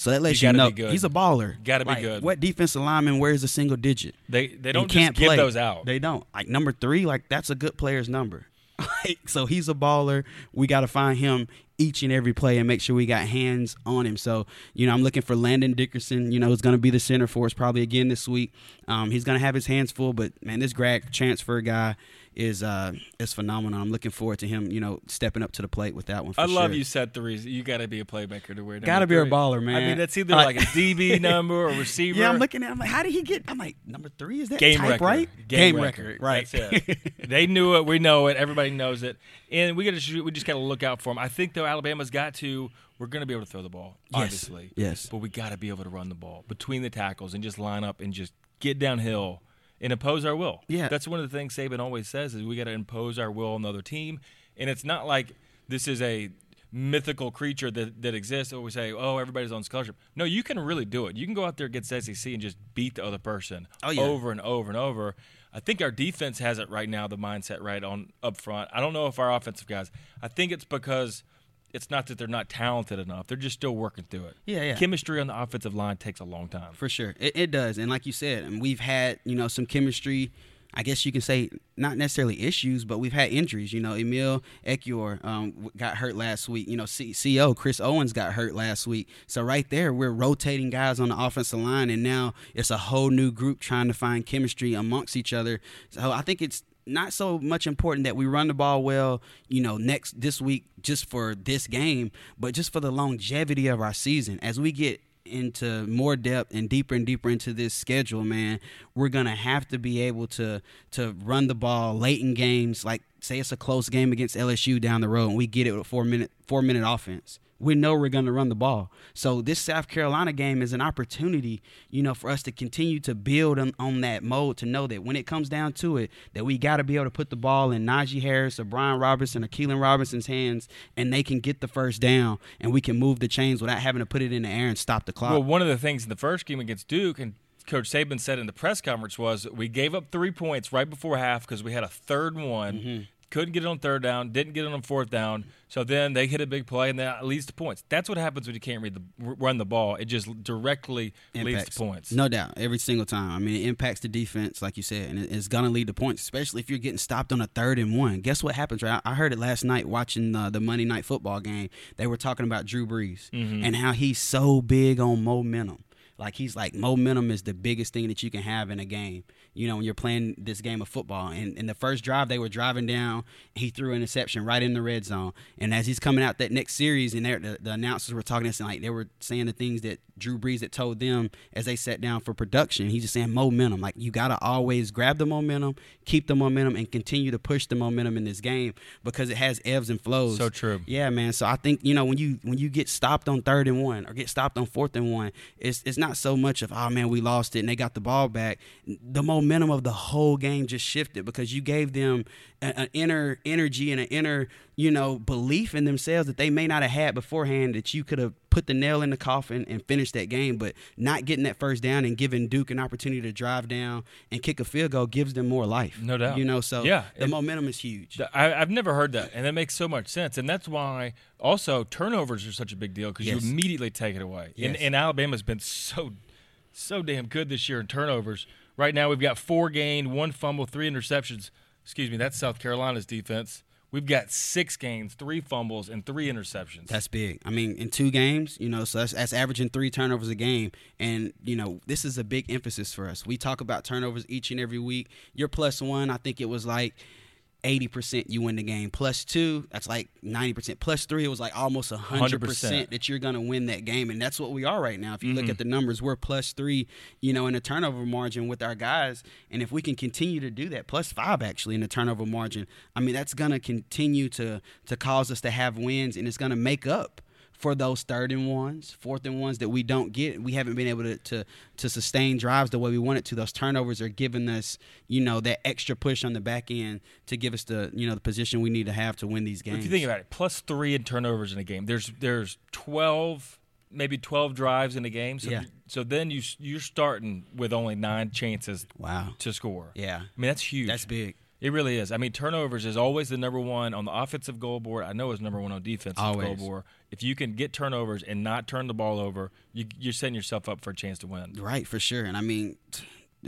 C: So that lets you,
B: gotta
C: know
B: good.
C: he's a baller.
B: Gotta be
C: Like,
B: good.
C: What defensive lineman wears a single digit?
B: They they don't
C: can't play.
B: those out.
C: They don't. Like number three, like that's a good player's number. Like, so he's a baller. We got to find him each and every play and make sure we got hands on him. So you know, I'm looking for Landon Dickerson. You know, who's going to be the center for us probably again this week. Um, he's going to have his hands full, but man, this grad transfer guy is uh is phenomenal. I'm looking forward to him. You know, stepping up to the plate with that one. For
B: I love
C: sure.
B: you said the reason. You got to be a playmaker to wear. number
C: Gotta be a baller, man.
B: I mean, that's either like a DB number or receiver.
C: Yeah, I'm looking at. I'm like, how did he get? I'm like, number three is that
B: game
C: type
B: record,
C: right?
B: Game,
C: record, right?
B: That's it. they knew it. We know it. Everybody knows it. And we got to. We just got to look out for them. I think though, Alabama's got to. We're going to be able to throw the ball,
C: Yes.
B: obviously.
C: Yes.
B: But we got to be able to run the ball between the tackles and just line up and just get downhill and impose our will.
C: Yeah.
B: That's one of the things Saban always says is we got to impose our will on the other team. And it's not like this is a mythical creature that, that exists or we say, oh, everybody's on scholarship. No, you can really do it. You can go out there against SEC and just beat the other person
C: Oh, yeah.
B: over and over and over. I think our defense has it right now, the mindset right on up front. I don't know if our offensive guys. I think it's because it's not that they're not talented enough. They're just still working through it.
C: Yeah, yeah.
B: Chemistry on the offensive line takes a long time.
C: For sure, it, it does, and like you said, and we've had you know some chemistry. I guess you can say not necessarily issues, but we've had injuries. You know, Emil Ekiyor um, got hurt last week. You know, C- CO Chris Owens got hurt last week. So right there, we're rotating guys on the offensive line, and now it's a whole new group trying to find chemistry amongst each other. So I think it's not so much important that we run the ball well, you know, next this week just for this game, but just for the longevity of our season. As we get into more depth and deeper and deeper into this schedule, man, we're gonna have to be able to to run the ball late in games. Like say it's a close game against LSU down the road, and we get it with a four minute four minute offense. We know we're going to run the ball. So this South Carolina game is an opportunity, you know, for us to continue to build on, on that mode to know that when it comes down to it, that we got to be able to put the ball in Najee Harris or Brian Robinson or Keilan Robinson's hands, and they can get the first down, and we can move the chains without having to put it in the air and stop the clock.
B: Well, one of the things in the first game against Duke, and Coach Saban said in the press conference was we gave up three points right before half because we had a third one.
C: Mm-hmm.
B: Couldn't get it on third down, didn't get it on fourth down. So then they hit a big play, and that leads to points. That's what happens when you can't read the run the ball. It just directly leads
C: impacts.
B: to points.
C: No doubt, every single time. I mean, it impacts the defense, like you said, and it's gonna lead to points, especially if you're getting stopped on a third and one. Guess what happens? Right? I heard it last night watching uh, the Monday Night Football game. They were talking about Drew Brees
B: Mm-hmm.
C: and how he's so big on momentum. Like he's like momentum is the biggest thing that you can have in a game. You know, when you're playing this game of football. And in the first drive, they were driving down. He threw an interception right in the red zone. And as he's coming out that next series, and the, the announcers were talking to like they were saying the things that Drew Brees had told them as they sat down for production. He's just saying momentum. Like you got to always grab the momentum, keep the momentum, and continue to push the momentum in this game because it has ebbs and flows.
B: So true.
C: Yeah, man. So I think you know when you when you get stopped on third and one or get stopped on fourth and one, it's it's not so much of oh man we lost it and they got the ball back. The momentum of the whole game just shifted because you gave them a- an inner energy and an inner you know belief in themselves that they may not have had beforehand that you could have put the nail in the coffin and finished that game. But not getting that first down and giving Duke an opportunity to drive down and kick a field goal gives them more life.
B: No doubt.
C: You know, so
B: Yeah,
C: the
B: it-
C: momentum is huge.
B: I, I've never heard that, and that makes so much sense. And that's why also turnovers are such a big deal because
C: Yes.
B: you immediately take it away. And, and Alabama's been so so damn good this year in turnovers. Right now, we've got four gained, one fumble, three interceptions. Excuse me, that's South Carolina's defense. We've got six gains, three fumbles, and three interceptions.
C: That's big. I mean, in two games, you know, so that's, that's averaging three turnovers a game. And, you know, this is a big emphasis for us. We talk about turnovers each and every week. You're plus one. I think it was like 80% you win the game. Plus two, that's like 90%. Plus three, it was like almost 100%,
B: 100%.
C: that you're going to win that game. And that's what we are right now. If you
B: Mm-hmm.
C: look at the numbers, we're plus three, you know, in the turnover margin with our guys. And if we can continue to do that, plus five actually in the turnover margin, I mean, that's going to continue to to cause us to have wins and it's going to make up for those third and ones, fourth and ones that we don't get. We haven't been able to, to to sustain drives the way we wanted to. Those turnovers are giving us, you know, that extra push on the back end to give us the, you know, the position we need to have to win these games.
B: If you think about it, plus three in turnovers in a game. There's there's twelve, maybe twelve drives in a game. So
C: Yeah.
B: so then you you're starting with only nine chances
C: wow.
B: to score.
C: Yeah.
B: I mean that's huge.
C: That's big.
B: It really is. I mean, turnovers is always the number one on the offensive goal board. I know it's number one on defensive goal
C: Always.
B: board. If you can get turnovers and not turn the ball over, you, you're setting yourself up for a chance to win.
C: Right, for sure. And I mean,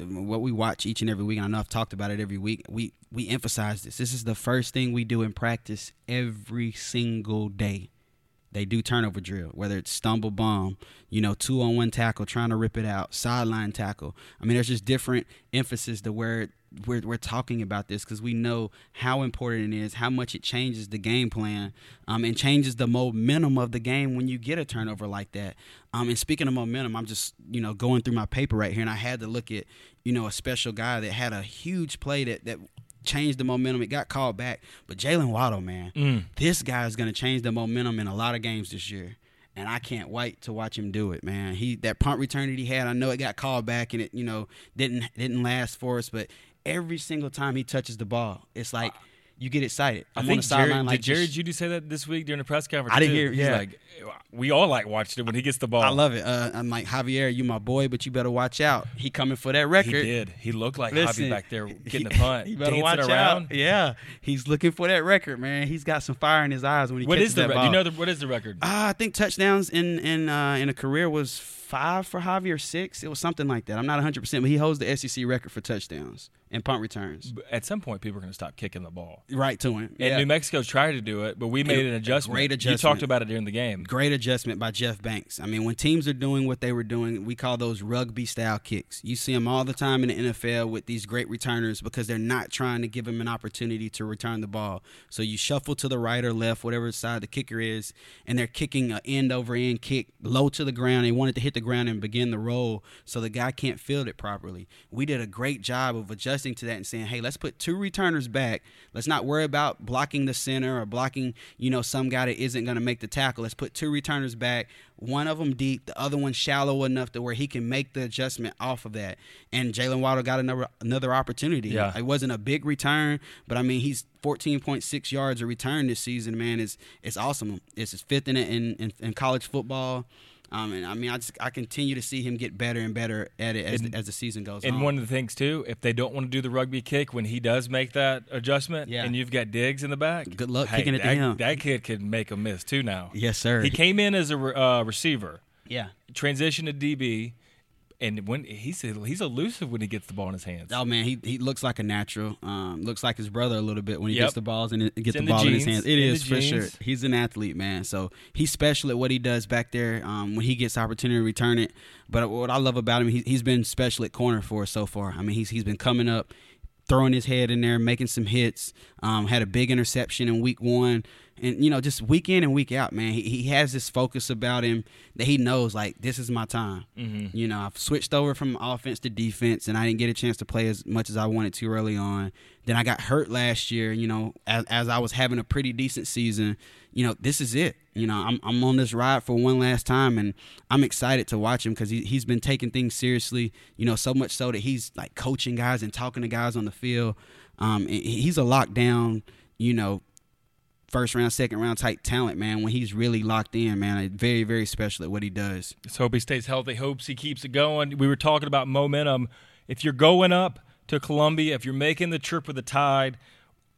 C: um, what we watch each and every week, and I know I've talked about it every week. We we emphasize this. This is the first thing we do in practice every single day. They do turnover drill, whether it's stumble bomb, you know, two on one tackle, trying to rip it out, sideline tackle. I mean, there's just different emphasis to where we're, we're talking about this because we know how important it is, how much it changes the game plan, um, and changes the momentum of the game when you get a turnover like that. Um, and speaking of momentum, I'm just you know going through my paper right here, and I had to look at you know a special guy that had a huge play that that changed the momentum. It got called back, but Jalen Waddle, man, mm. this guy is going to change the momentum in a lot of games this year. And I can't wait to watch him do it, man. He that punt return that he had, I know it got called back and it, you know, didn't didn't last for us, but every single time he touches the ball, it's like ah. You get excited.
B: I
C: I'm on
B: think
C: the
B: Jerry,
C: sideline like
B: did Jerry Jeudy say that this week during the press conference?
C: I didn't
B: too?
C: hear-
B: He's
C: yeah.
B: like, we all like watched it when he gets the ball.
C: I love it. Uh, I'm like Javier, you my boy, but you better watch out. He coming for that record.
B: He did. He looked like
C: Listen,
B: Javi back there getting the punt,
C: He better watch
B: around.
C: out. Yeah, he's looking for that record, man. He's got some fire in his eyes when he
B: What
C: catches
B: is the
C: that
B: re-
C: ball.
B: do you know the, what is the record?
C: Uh, I think touchdowns in in uh, in a career was five for Javi or six. It was something like that. I'm not 100, percent but he holds the SEC record for touchdowns and punt returns.
B: At some point, people are going to stop kicking the ball.
C: Right to him.
B: And
C: Yeah.
B: New Mexico tried to do it, but we made an adjustment.
C: great adjustment.
B: You talked about it during the game.
C: Great adjustment by Jeff Banks. I mean, when teams are doing what they were doing, we call those rugby style kicks. You see them all the time in the NFL with these great returners because they're not trying to give them an opportunity to return the ball. So you shuffle to the right or left, whatever side the kicker is, and they're kicking an end over end kick low to the ground. They want it to hit the ground and begin the roll so the guy can't field it properly. We did a great job of adjusting to that and saying, hey, let's put two returners back. Let's not worry about blocking the center or blocking, you know, some guy that isn't going to make the tackle. Let's put two returners back, one of them deep, the other one shallow enough to where he can make the adjustment off of that. And Jalen Waddle got another another opportunity.
B: Yeah.
C: It wasn't a big return, but I mean, he's 14.6 yards a return this season, man. It's, it's awesome. It's his fifth in, in, in, in college football. Um, and I mean, I just I continue to see him get better and better at it as,
B: And-
C: the, as the season goes on.
B: And
C: on.
B: one of the things too, if they don't want to do the rugby kick when he does make that adjustment,
C: Yeah.
B: and you've got Diggs in the back,
C: Good luck
B: hey,
C: kicking it to
B: that,
C: him.
B: That kid could make a miss too. Now,
C: yes, sir.
B: he came in as a uh, receiver,
C: yeah.
B: transitioned to DB, and when he's he's elusive when he gets the ball in his hands.
C: Oh man, he he looks like a natural. Um, looks like his brother a little bit when he
B: Yep.
C: gets the balls and it- gets the
B: the
C: ball in his hands. It is for sure. He's an athlete, man. So he's special at what he does back there. Um, when he gets opportunity to return it. But what I love about him, he, he's been special at corner for us so far. I mean, he's he's been coming up, throwing his head in there, making some hits. Um, had a big interception in week one. And you know, just week in and week out, man, he, he has this focus about him that he knows like this is my time.
B: Mm-hmm.
C: You know, I've switched over from offense to defense, and I didn't get a chance to play as much as I wanted to early on. Then I got hurt last year. You know, as, as I was having a pretty decent season. You know, this is it. You know, I'm I'm on this ride for one last time, and I'm excited to watch him because he he's been taking things seriously. You know, so much so that he's like coaching guys and talking to guys on the field. Um, he's a lockdown. You know, first round, second round type talent, man. When he's really locked in, man, very, very special at what he does.
B: Let's hope he stays healthy. Hopes he keeps it going. We were talking about momentum. If you're going up to Columbia, if you're making the trip with the Tide,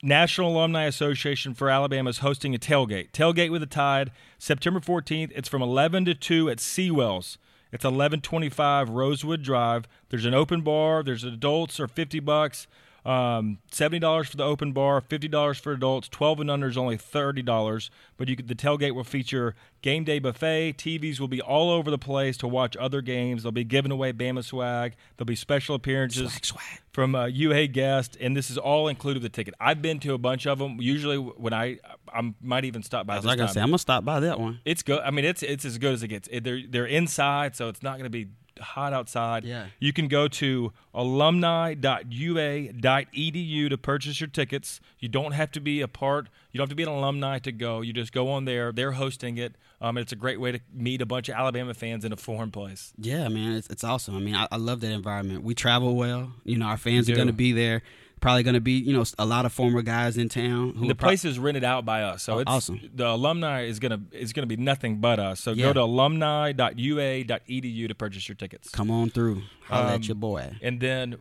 B: National Alumni Association for Alabama is hosting a tailgate. Tailgate with the Tide, September 14th. It's from 11 to 2 at Seawells. It's 1125 Rosewood Drive. There's an open bar. There's adults are 50 bucks. Um, seventy dollars for the open bar, fifty dollars for adults. Twelve and under is only thirty dollars. But you could, the tailgate will feature game day buffet. TVs will be all over the place to watch other games. They'll be giving away Bama swag. There'll be special appearances
C: Swag, swag.
B: from uh, UA guests, and this is all included with the ticket. I've been to a bunch of them. Usually, when I I might even stop by.
C: I was
B: this
C: like I said, I'm gonna stop by that one.
B: It's good. I mean, it's it's as good as it gets. It- They're they're inside, so it's not going to be hot outside.
C: Yeah.
B: You can go to alumni.ua.edu to purchase your tickets. You don't have to be a part. You don't have to be an alumni to go. You just go on there. They're hosting it. Um, it's a great way to meet a bunch of Alabama fans in a foreign place.
C: Yeah, man, it's, it's awesome. I mean, I, I love that environment. We travel well. You know, our fans are going to be there. Probably going to be, you know, a lot of former guys in town. Who
B: the
C: prob-
B: place is rented out by us, so
C: Oh,
B: it's
C: awesome.
B: The alumni is gonna is gonna be nothing but us. So
C: Yeah.
B: go to alumni.ua.edu to purchase your tickets.
C: come on through. Holla
B: Um,
C: at your boy.
B: And then,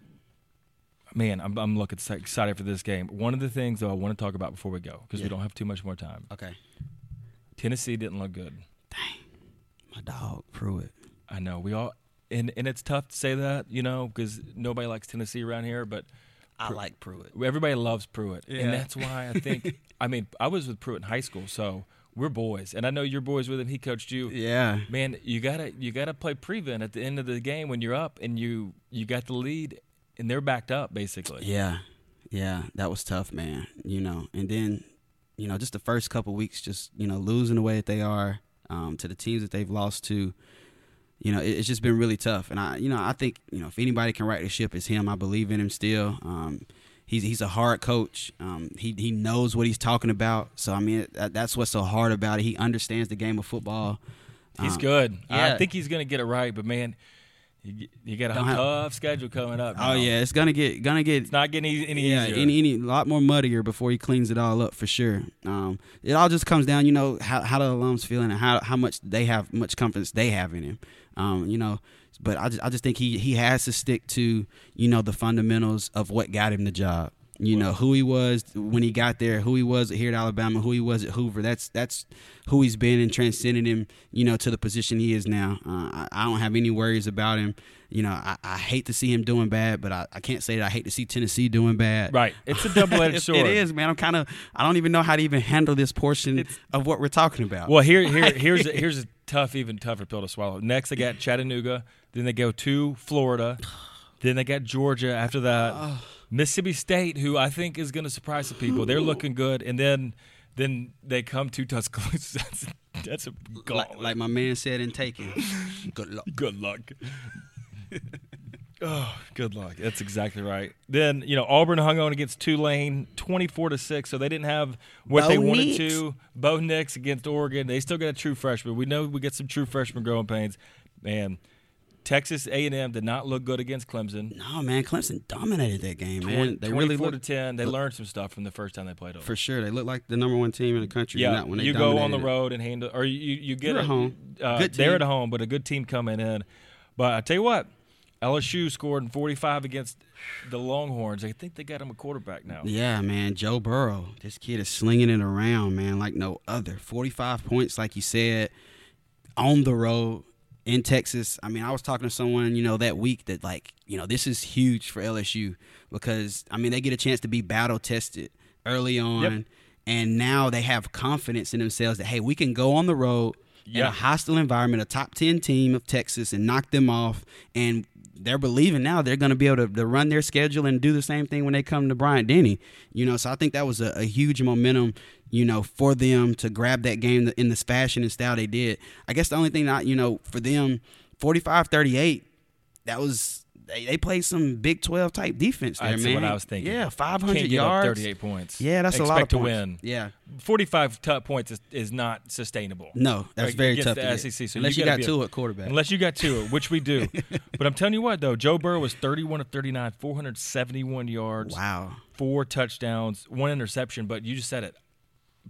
B: man, I'm, I'm looking so excited for this game. One of the things though I want to talk about before we go because
C: Yeah.
B: we don't have too much more time.
C: Okay,
B: Tennessee didn't look good.
C: Dang, my dog Pruitt.
B: I know we all, and and it's tough to say that you know because nobody likes Tennessee around here, but
C: I like Pruitt.
B: everybody loves Pruitt,
C: Yeah.
B: and that's why I think. I mean, I was with Pruitt in high school, so we're boys, and I know you're boys with him. He coached you.
C: Yeah,
B: Man, you gotta you gotta play prevent at the end of the game when you're up and you you got the lead and they're backed up basically.
C: yeah, yeah. That was tough, man. You know, and then, you know, just the first couple weeks, just you know, losing the way that they are um, to the teams that they've lost to. You know, it, it's just been really tough, and I, you know, I think you know if anybody can right the ship, it's him. I believe in him still. Um, he's he's a hard coach. Um, he he knows what he's talking about. So I mean, that, that's what's so hard about it. He understands the game of football.
B: He's
C: Um,
B: good.
C: yeah.
B: I think he's gonna get it right, but man, you, you got a
C: Don't have-
B: tough schedule coming up.
C: Oh yeah, it's gonna get gonna get
B: it's not getting any, any
C: yeah,
B: easier.
C: any any lot more muddier before he cleans it all up for sure. Um, it all just comes down, you know, how how the alums feeling and how how much they have much confidence they have in him. Um, you know, but I just I just think he he has to stick to you know the fundamentals of what got him the job. You know who he was when he got there, who he was here at Alabama, who he was at Hoover. That's that's who he's been and transcended him. You know to the position he is now. Uh, I, I don't have any worries about him. You know I, I hate to see him doing bad, but I, I can't say that I hate to see Tennessee doing bad.
B: right. It's a double edged sword.
C: It is, man. I'm kind of. I don't even know how to even handle this portion
B: It's-
C: of what we're talking about.
B: Well, here, here, here's here's a tough, even tougher pill to swallow. Next, they got Chattanooga. Then they go to Florida. Then they got Georgia. After that, Mississippi State, who I think is going to surprise some people. They're looking good. And then, then they come to Tuscaloosa. That's, that's a
C: like,
B: gauntlet.
C: like my man said in Taken. Good luck.
B: Good luck. oh, good luck. That's exactly right. Then you know Auburn hung on against Tulane, twenty-four to six. So they didn't have what
C: Bo
B: they wanted to. Bo Nix against Oregon. They still got a true freshman. We know we get some true freshman growing pains. Man, Texas A&M did not look good against Clemson.
C: No, man. Clemson dominated that game, man.
B: 20,
C: they really
B: 24
C: looked
B: to ten. They learned some stuff from the first time they played over.
C: for sure. They looked like the number one team in the country.
B: Yeah,
C: when they
B: you go on the road and handle, or you you get
C: You're at home.
B: Uh,
C: Good
B: They're at home, but a good team coming in. But I tell you what, LSU scored in 45 against the Longhorns. I think they got him a quarterback now.
C: Yeah, man. Joe Burrow. This kid is slinging it around, man, like no other. 45 points, like you said, on the road in Texas. I mean, I was talking to someone, you know, that week that, like, you know, this is huge for LSU because, I mean, they get a chance to be battle tested early on.
B: Yep.
C: And now they have confidence in themselves that, hey, we can go on the road in a hostile environment, a top 10 team of Texas, and knock them off. And they're believing now they're going to be able to, to run their schedule and do the same thing when they come to Bryant Denny. You know, so I think that was a, a huge momentum, you know, for them to grab that game in this fashion and style they did. I guess the only thing that, you know, for them, 45 38, that was. They, they played some Big 12 type defense there,
B: That's
C: man.
B: what I was thinking.
C: Yeah, 500
B: Can't give up
C: yards.
B: 38 points.
C: Yeah, that's
B: Expect
C: a lot of
B: to
C: points.
B: win.
C: Yeah.
B: 45 t- points is, is not sustainable.
C: No, that's
B: Like,
C: very tough.
B: the
C: to.
B: SEC, so
C: Unless
B: you
C: you,
B: gotta a-
C: two at quarterback.
B: Unless you got two, which we do. but I'm telling you what, though, Joe Burrow was 31 of 39, 471 yards,
C: wow.
B: four touchdowns, one interception. But you just said it.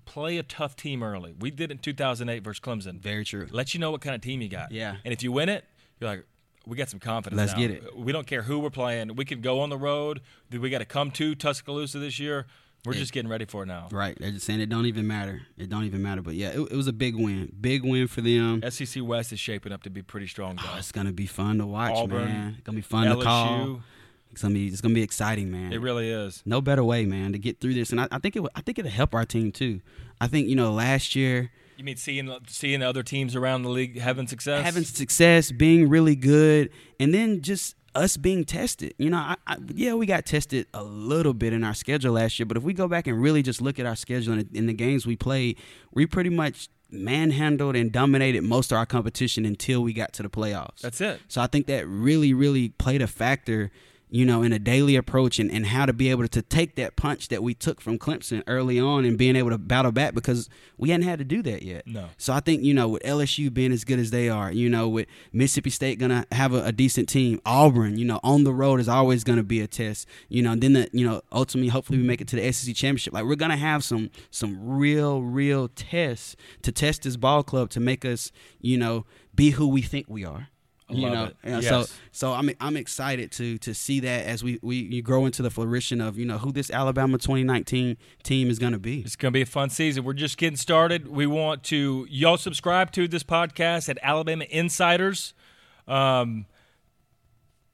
B: Play a tough team early. We did it in 2008 versus Clemson.
C: Very true.
B: Let you know what kind of team you got.
C: Yeah.
B: And if you win it, you're like, we got some confidence.
C: Let's
B: now.
C: get it.
B: We don't care who we're playing. We could go on the road. We got to come to Tuscaloosa this year. We're just getting ready for it now.
C: Right. They're just saying it don't even matter. It don't even matter. But yeah, it, it was a big win. Big win for them.
B: SEC West is shaping up to be pretty strong.
C: Oh, it's gonna be fun to watch,
B: Auburn,
C: man. It's gonna be fun to call. It's gonna be it's gonna be exciting, man.
B: it really is.
C: no better way, man, to get through this. And I, I think it I think it'll help our team too. I think you know last year
B: You mean seeing seeing other teams around the league having success?
C: having success, being really good, and then just us being tested. You know, I, I, yeah, we got tested a little bit in our schedule last year, but if we go back and really just look at our schedule and in the games we played, we pretty much manhandled and dominated most of our competition until we got to the playoffs.
B: That's it.
C: So I think that really, really played a factor you know, in a daily approach and, and how to be able to take that punch that we took from Clemson early on and being able to battle back because we hadn't had to do that yet.
B: No.
C: So I think, you know, with LSU being as good as they are, you know, with Mississippi State going to have a, a, decent team, Auburn, you know, on the road is always going to be a test, you know, then, the, you know, ultimately, hopefully we make it to the SEC championship. Like we're going to have some, some real, real tests to test this ball club to make us, you know, be who we think we are you know,
B: yes.
C: so so I'm I'm excited to to see that as we we you grow into the flourishing of you know who this Alabama 2019 team is going to be.
B: It's going to be a fun season. We're just getting started. We want to y'all subscribe to this podcast at Alabama Insiders. Um,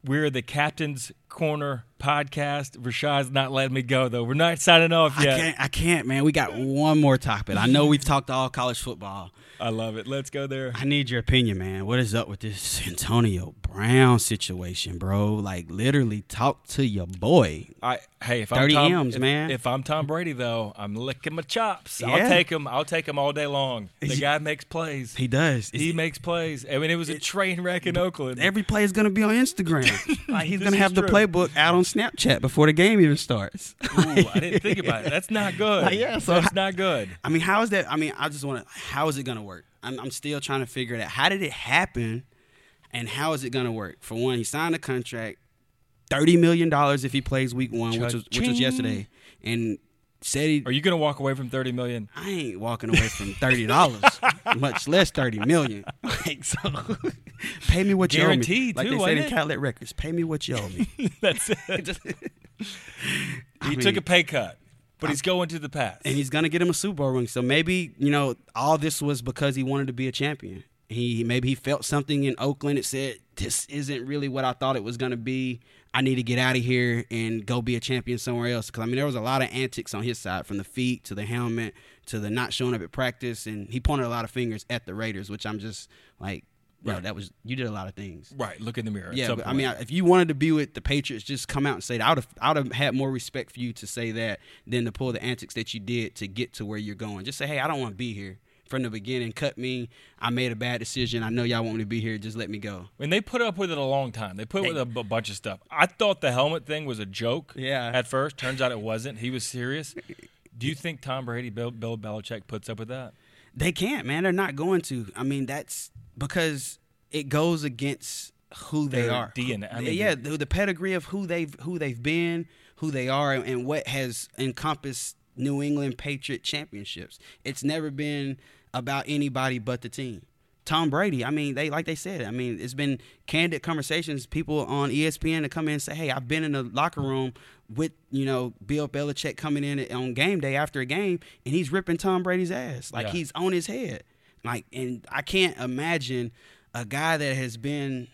B: we're the Captain's Corner podcast. Rashad's not letting me go though. We're not signing off yet.
C: I can't, I can't, man. We got one more topic. I know we've talked all college football.
B: I love it. Let's go there.
C: I need your opinion, man. What is up with this Antonio Brown situation, bro? Like literally talk to your boy.
B: I hey, if
C: 30
B: I'm Tom,
C: M's,
B: if,
C: man.
B: If I'm Tom Brady though, I'm licking my chops.
C: Yeah.
B: I'll take him. I'll take him all day long. The guy makes plays.
C: He does.
B: He makes plays. I mean, it was a train wreck in Oakland.
C: Every play is gonna be on Instagram. like he's gonna
B: is
C: have the
B: true.
C: Playbook out on Snapchat before the game even starts.
B: Ooh, I didn't think about it. That's not good.
C: Like, yeah, so
B: that's
C: how-
B: not good.
C: I mean, how is that? I mean, I just want to. How is it gonna work? I'm, I'm still trying to figure it out. How did it happen, and how is it gonna work? For one, he signed a contract, thirty million dollars if he plays week one, which was which was yesterday, and said he.
B: Are you going to walk away from thirty million?
C: I ain't walking away from thirty dollars, much less thirty million. Like so, pay me what you owe me.
B: Guaranteed,
C: Like
B: too,
C: they said in
B: it?
C: Cadillac Records, pay me what you owe me.
B: That's it.
C: I
B: he
C: mean-
B: took a pay cut, but he's going to the Pats.
C: and he's gonna get him a Super Bowl ring. So maybe you know all this was because he wanted to be a champion. He maybe he felt something in Oakland. It said this isn't really what I thought it was gonna be. I need to get out of here and go be a champion somewhere else. Because I mean, there was a lot of antics on his side, from the feet to the helmet to the not showing up at practice, and he pointed a lot of fingers at the Raiders, which I'm just like, bro,
B: Right.
C: that was you did a lot of things.
B: right. Look in the mirror.
C: Yeah, but, I mean, if you wanted to be with the Patriots, just come out and say that. I would have, I would have had more respect for you to say that than to pull the antics that you did to get to where you're going. Just say, hey, I don't want to be here from the beginning. Cut me. I made a bad decision. I know y'all want me to be here. Just let me go.
B: Mean, they put up with it a long time. They put up with a b- bunch of stuff. I thought the helmet thing was a joke.
C: Yeah.
B: At first, turns out it wasn't. He was serious. Do you think Tom Brady, Bill, Bill Belichick puts up with that?
C: They can't, man. They're not going to. I mean, that's because it goes against who they are.
B: DNA. I mean,
C: yeah, the, the pedigree of who they've who they've been, who they are, and, and what has encompassed New England Patriot championships. It's never been about anybody but the team. Tom Brady, I mean, they like they said. I mean, it's been candid conversations. People on ESPN to come in and say, "Hey, I've been in the locker room with you know Bill Belichick coming in on game day after a game, and he's ripping Tom Brady's ass like
B: Yeah.
C: he's on his head." Like, and I can't imagine a guy that has been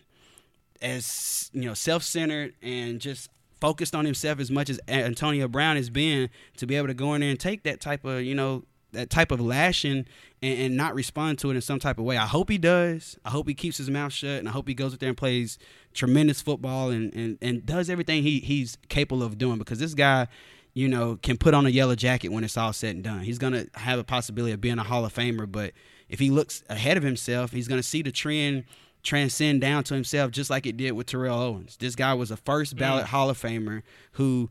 C: as you know self-centered and just focused on himself as much as Antonio Brown has been to be able to go in there and take that type of you know that type of lashing and, and not respond to it in some type of way. I hope he does. I hope he keeps his mouth shut and I hope he goes out there and plays tremendous football and, and, and does everything he, he's capable of doing because this guy you know, can put on a yellow jacket when it's all said and done. He's going to have a possibility of being a Hall of Famer, but if he looks ahead of himself, he's going to see the trend transcend down to himself just like it did with Terrell Owens. This guy was a first mm. ballot Hall of Famer who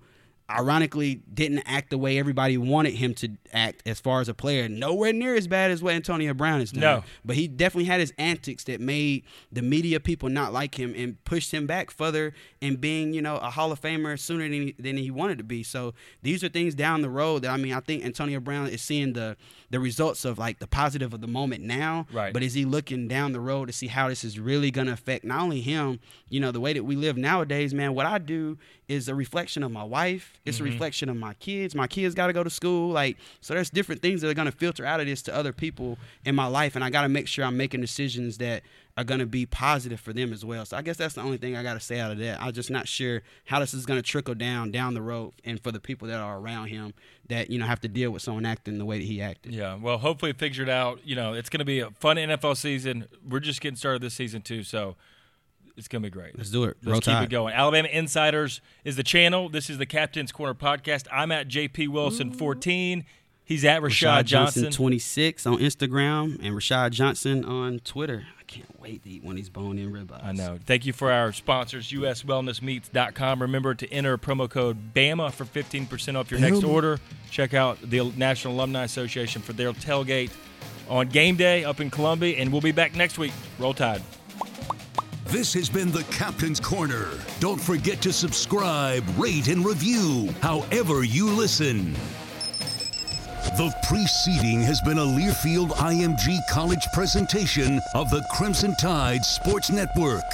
C: ironically didn't act the way everybody wanted him to act as far as a player. Nowhere near as bad as what Antonio Brown is done.
B: No.
C: But he definitely had his antics that made the media people not like him and pushed him back further in being, you know, a Hall of Famer sooner than he, than he wanted to be. So these are things down the road that I mean, I think Antonio Brown is seeing the the results of like the positive of the moment now.
B: Right.
C: But is he looking down the road to see how this is really going to affect not only him, you know, the way that we live nowadays, man, what I do is a reflection of my wife. It's a mm-hmm. reflection of my kids. My kids got to go to school. Like, so there's different things that are going to filter out of this to other people in my life. And I got to make sure I'm making decisions that are going to be positive for them as well. So I guess that's the only thing I got to say out of that. I'm just not sure how this is going to trickle down down the road and for the people that are around him that, you know, have to deal with someone acting the way that he acted.
B: Yeah, well, hopefully it figured out. You know, it's going to be a fun NFL season. We're just getting started this season too, so it's going to be great.
C: Let's do it.
B: Let's
C: Roll
B: keep
C: Tide.
B: it going. Alabama Insiders is the channel. This is the Captain's Corner podcast. I'm at JP Wilson 14. He's at Rashad,
C: Rashad Johnson,
B: Johnson.
C: 26 on Instagram and Rashad Johnson on Twitter. I can't wait to eat one of these bone-in ribeyes.
B: I know. Thank you for our sponsors, uswellnessmeats.com. Remember to enter promo code BAMA for 15% off your next order. Check out the National Alumni Association for their tailgate on game day up in Columbia, and we'll be back next week. Roll Tide.
A: This has been the Captain's Corner. Don't forget to subscribe, rate, and review however you listen. The preceding has been a Learfield IMG College presentation of the Crimson Tide Sports Network.